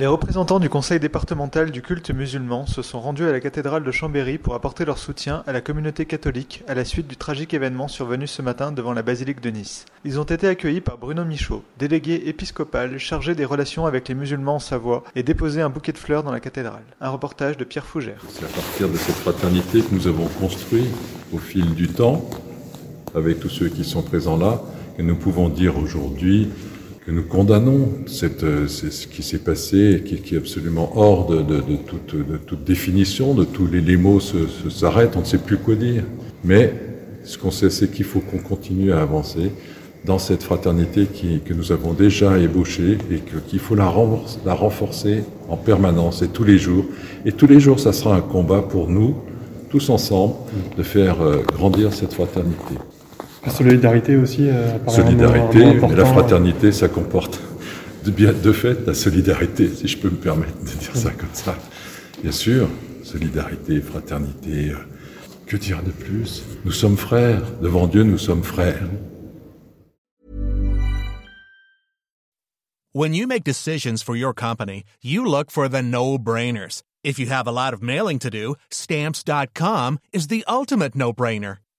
Les représentants du conseil départemental du culte musulman se sont rendus à la cathédrale de Chambéry pour apporter leur soutien à la communauté catholique à la suite du tragique événement survenu ce matin devant la basilique de Nice. Ils ont été accueillis par Bruno Michaud, délégué épiscopal chargé des relations avec les musulmans en Savoie, et déposé un bouquet de fleurs dans la cathédrale. Un reportage de Pierre Fougère. C'est à partir de cette fraternité que nous avons construit au fil du temps, avec tous ceux qui sont présents là, que nous pouvons dire aujourd'hui que nous condamnons c'est ce qui s'est passé, qui, qui, est absolument hors de, toute, définition, de tous les, les mots s'arrêtent, on ne sait plus quoi dire. Mais ce qu'on sait, c'est qu'il faut qu'on continue à avancer dans cette fraternité que nous avons déjà ébauchée et qu'il faut la, la renforcer en permanence et tous les jours. Et tous les jours, ça sera un combat pour nous, tous ensemble, de faire euh, grandir cette fraternité. La solidarité aussi. Euh, solidarité, un mot, la fraternité, ça comporte de, bien, de fait la solidarité, si je peux me permettre de dire ça comme ça. Bien sûr, solidarité, fraternité. Que dire de plus? Nous sommes frères. Devant Dieu, nous sommes frères. When you make decisions for your company, you look for the no-brainers. If you have a lot of mailing to do, stamps.com is the ultimate no-brainer.